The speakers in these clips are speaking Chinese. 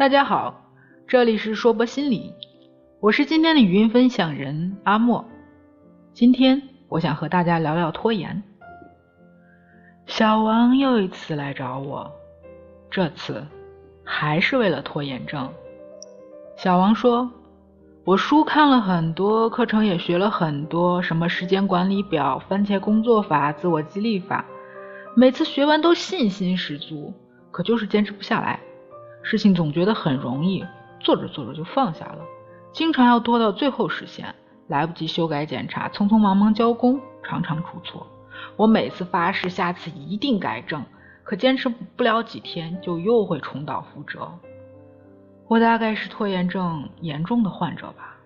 大家好，这里是说博心理，我是今天的语音分享人阿莫。今天我想和大家聊聊拖延。小王又一次来找我，这次还是为了拖延症。小王说：“我书看了很多，课程也学了很多，什么时间管理表、番茄工作法、自我激励法，每次学完都信心十足，可就是坚持不下来。事情总觉得很容易，做着做着就放下了，经常要拖到最后实现，来不及修改检查，匆匆忙忙交工，常常出错。我每次发誓下次一定改正，可坚持不了几天，就又会重蹈覆辙。”我大概是拖延症严重的患者吧。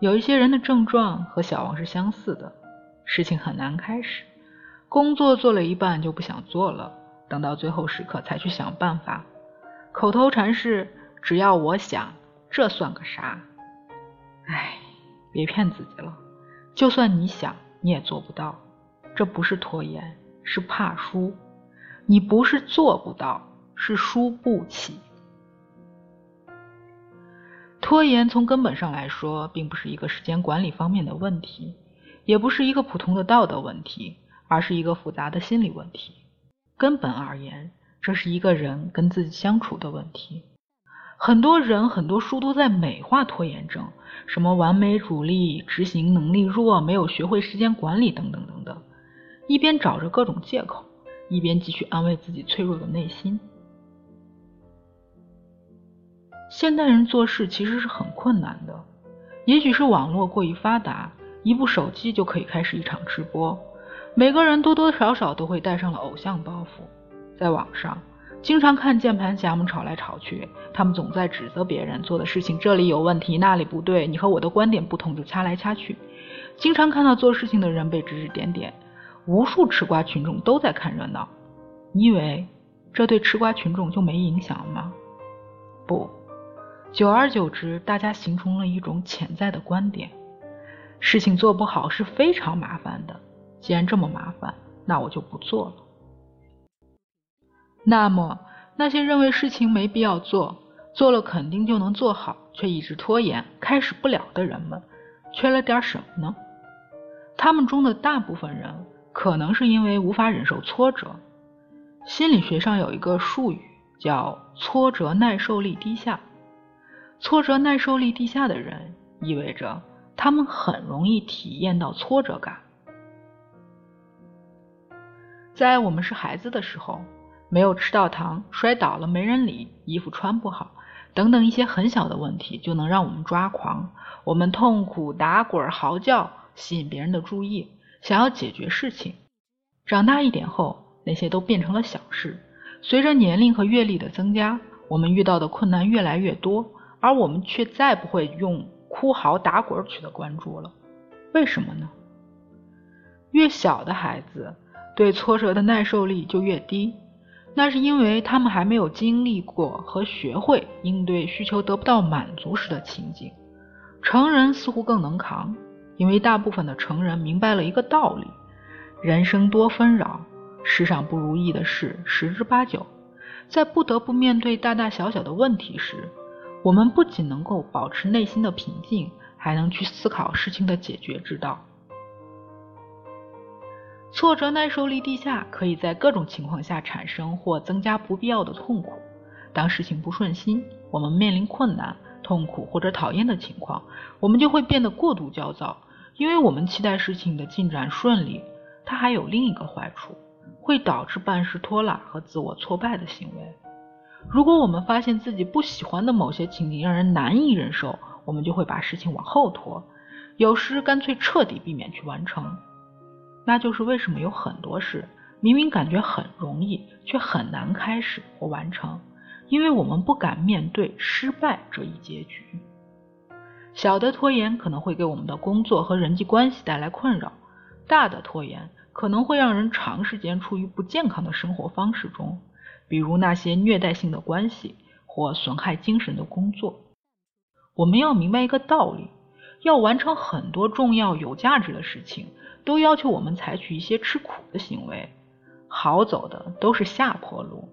有一些人的症状和小王是相似的，事情很难开始，工作做了一半就不想做了，等到最后时刻才去想办法。口头禅是“只要我想”，这算个啥？哎，别骗自己了，就算你想，你也做不到。这不是拖延，是怕输。你不是做不到。是输不起。拖延从根本上来说，并不是一个时间管理方面的问题，也不是一个普通的道德问题，而是一个复杂的心理问题。根本而言，这是一个人跟自己相处的问题。很多人、很多书都在美化拖延症，什么完美主义、执行能力弱、没有学会时间管理等等等等，一边找着各种借口，一边继续安慰自己脆弱的内心。现代人做事其实是很困难的，也许是网络过于发达，一部手机就可以开始一场直播。每个人多多少少都会带上了偶像包袱，在网上经常看键盘侠们吵来吵去，他们总在指责别人做的事情这里有问题那里不对，你和我的观点不同就掐来掐去。经常看到做事情的人被指指点点，无数吃瓜群众都在看热闹。你以为这对吃瓜群众就没影响吗？不。久而久之，大家形成了一种潜在的观点：事情做不好是非常麻烦的。既然这么麻烦，那我就不做了。那么，那些认为事情没必要做，做了肯定就能做好，却一直拖延、开始不了的人们，缺了点什么呢？他们中的大部分人，可能是因为无法忍受挫折。心理学上有一个术语叫“挫折耐受力低下”。挫折耐受力低下的人，意味着他们很容易体验到挫折感。在我们是孩子的时候，没有吃到糖，摔倒了没人理，衣服穿不好，等等一些很小的问题，就能让我们抓狂。我们痛苦、打滚、嚎叫，吸引别人的注意，想要解决事情。长大一点后，那些都变成了小事。随着年龄和阅历的增加，我们遇到的困难越来越多。而我们却再不会用哭嚎打滚取得关注了，为什么呢？越小的孩子对挫折的耐受力就越低，那是因为他们还没有经历过和学会应对需求得不到满足时的情景。成人似乎更能扛，因为大部分的成人明白了一个道理：人生多纷扰，世上不如意的事十之八九，在不得不面对大大小小的问题时。我们不仅能够保持内心的平静，还能去思考事情的解决之道。挫折耐受力低下，可以在各种情况下产生或增加不必要的痛苦。当事情不顺心，我们面临困难、痛苦或者讨厌的情况，我们就会变得过度焦躁，因为我们期待事情的进展顺利。它还有另一个坏处，会导致办事拖拉和自我挫败的行为。如果我们发现自己不喜欢的某些情景让人难以忍受，我们就会把事情往后拖，有时干脆彻底避免去完成。那就是为什么有很多事明明感觉很容易，却很难开始或完成，因为我们不敢面对失败这一结局。小的拖延可能会给我们的工作和人际关系带来困扰，大的拖延可能会让人长时间处于不健康的生活方式中。比如那些虐待性的关系或损害精神的工作，我们要明白一个道理：要完成很多重要有价值的事情，都要求我们采取一些吃苦的行为。好走的都是下坡路。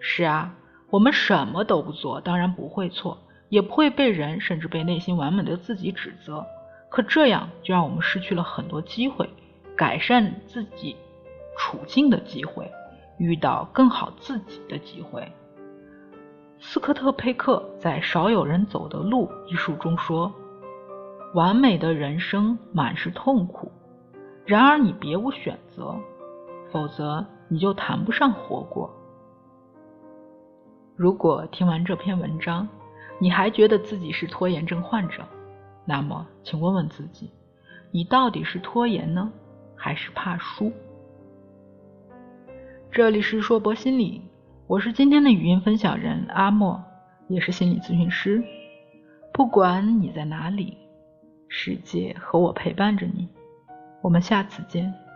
是啊，我们什么都不做，当然不会错，也不会被人甚至被内心完美的自己指责。可这样就让我们失去了很多机会，改善自己处境的机会，遇到更好自己的机会。斯科特·佩克在《少有人走的路》一书中说：“完美的人生满是痛苦，然而你别无选择，否则你就谈不上活过。”如果听完这篇文章，你还觉得自己是拖延症患者，那么请问问自己，你到底是拖延呢，还是怕输？这里是硕博心理。我是今天的语音分享人阿莫，也是心理咨询师。不管你在哪里，世界和我陪伴着你。我们下次见。